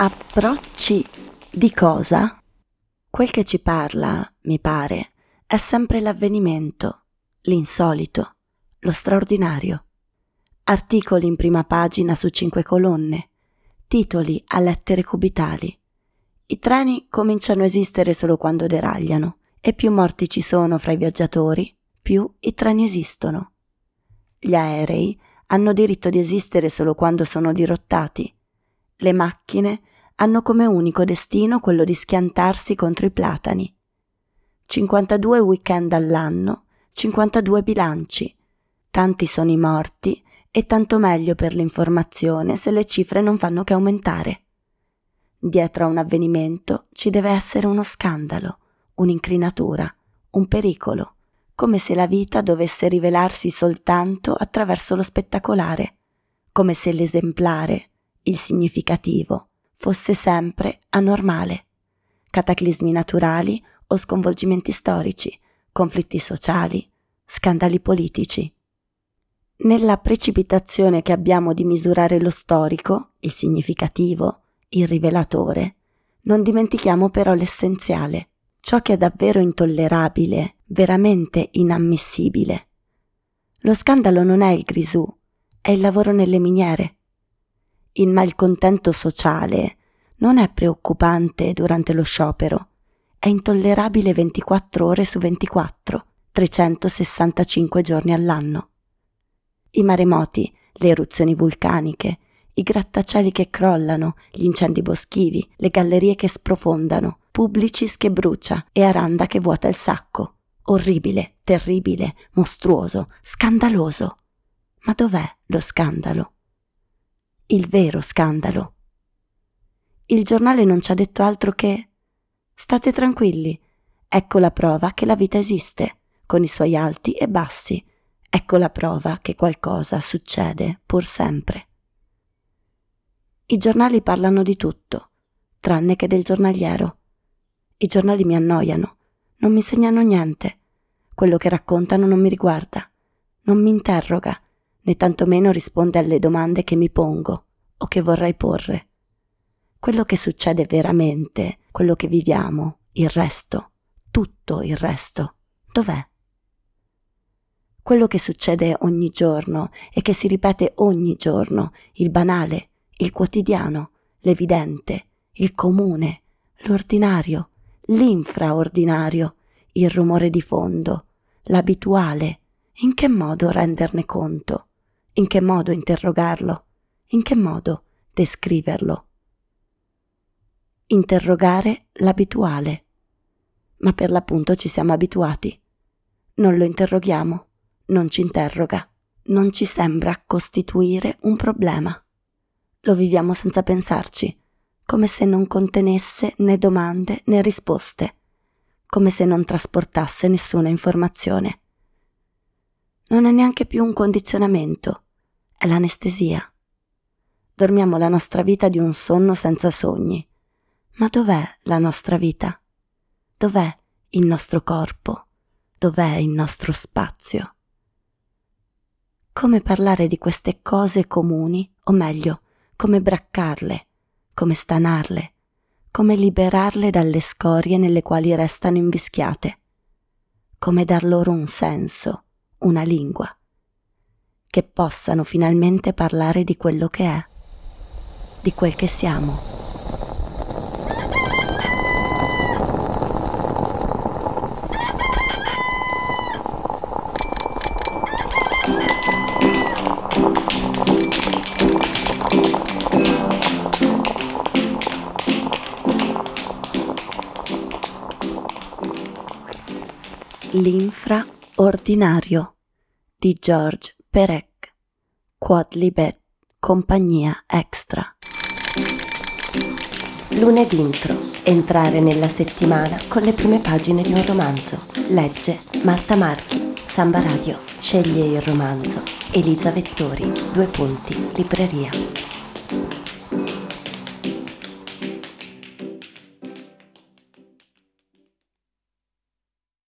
Approcci di cosa? Quel che ci parla, mi pare, è sempre l'avvenimento, l'insolito, lo straordinario. Articoli in prima pagina su cinque colonne, titoli a lettere cubitali. I treni cominciano a esistere solo quando deragliano e più morti ci sono fra i viaggiatori, più i treni esistono. Gli aerei hanno diritto di esistere solo quando sono dirottati. Le macchine hanno come unico destino quello di schiantarsi contro i platani. 52 weekend all'anno, 52 bilanci. Tanti sono i morti e tanto meglio per l'informazione se le cifre non fanno che aumentare. Dietro a un avvenimento ci deve essere uno scandalo, un'incrinatura, un pericolo, come se la vita dovesse rivelarsi soltanto attraverso lo spettacolare, come se l'esemplare, il significativo, fosse sempre anormale. Cataclismi naturali o sconvolgimenti storici, conflitti sociali, scandali politici. Nella precipitazione che abbiamo di misurare lo storico, il significativo, il rivelatore, non dimentichiamo però l'essenziale, ciò che è davvero intollerabile, veramente inammissibile. Lo scandalo non è il grisù, è il lavoro nelle miniere, il malcontento sociale non è preoccupante durante lo sciopero, è intollerabile 24 ore su 24, 365 giorni all'anno. I maremoti, le eruzioni vulcaniche, i grattacieli che crollano, gli incendi boschivi, le gallerie che sprofondano, Publicis che brucia e Aranda che vuota il sacco. Orribile, terribile, mostruoso, scandaloso. Ma dov'è lo scandalo? Il vero scandalo. Il giornale non ci ha detto altro che State tranquilli, ecco la prova che la vita esiste, con i suoi alti e bassi, ecco la prova che qualcosa succede pur sempre. I giornali parlano di tutto, tranne che del giornaliero. I giornali mi annoiano, non mi segnano niente. Quello che raccontano non mi riguarda, non mi interroga, né tantomeno risponde alle domande che mi pongo o che vorrei porre. Quello che succede veramente, quello che viviamo, il resto, tutto il resto, dov'è? Quello che succede ogni giorno e che si ripete ogni giorno, il banale, il quotidiano, l'evidente, il comune, l'ordinario, l'infraordinario, il rumore di fondo, l'abituale, in che modo renderne conto? In che modo interrogarlo? In che modo descriverlo? Interrogare l'abituale. Ma per l'appunto ci siamo abituati. Non lo interroghiamo, non ci interroga, non ci sembra costituire un problema. Lo viviamo senza pensarci, come se non contenesse né domande né risposte, come se non trasportasse nessuna informazione. Non è neanche più un condizionamento, è l'anestesia. Dormiamo la nostra vita di un sonno senza sogni. Ma dov'è la nostra vita? Dov'è il nostro corpo? Dov'è il nostro spazio? Come parlare di queste cose comuni, o meglio, come braccarle, come stanarle, come liberarle dalle scorie nelle quali restano invischiate, come dar loro un senso, una lingua che possano finalmente parlare di quello che è, di quel che siamo. L'infraordinario di George Perec, Quod Libet, compagnia extra. Lunedì intro, entrare nella settimana con le prime pagine di un romanzo. Legge Marta Marchi, Samba Radio. Sceglie il romanzo. Elisa Vettori, due punti, libreria.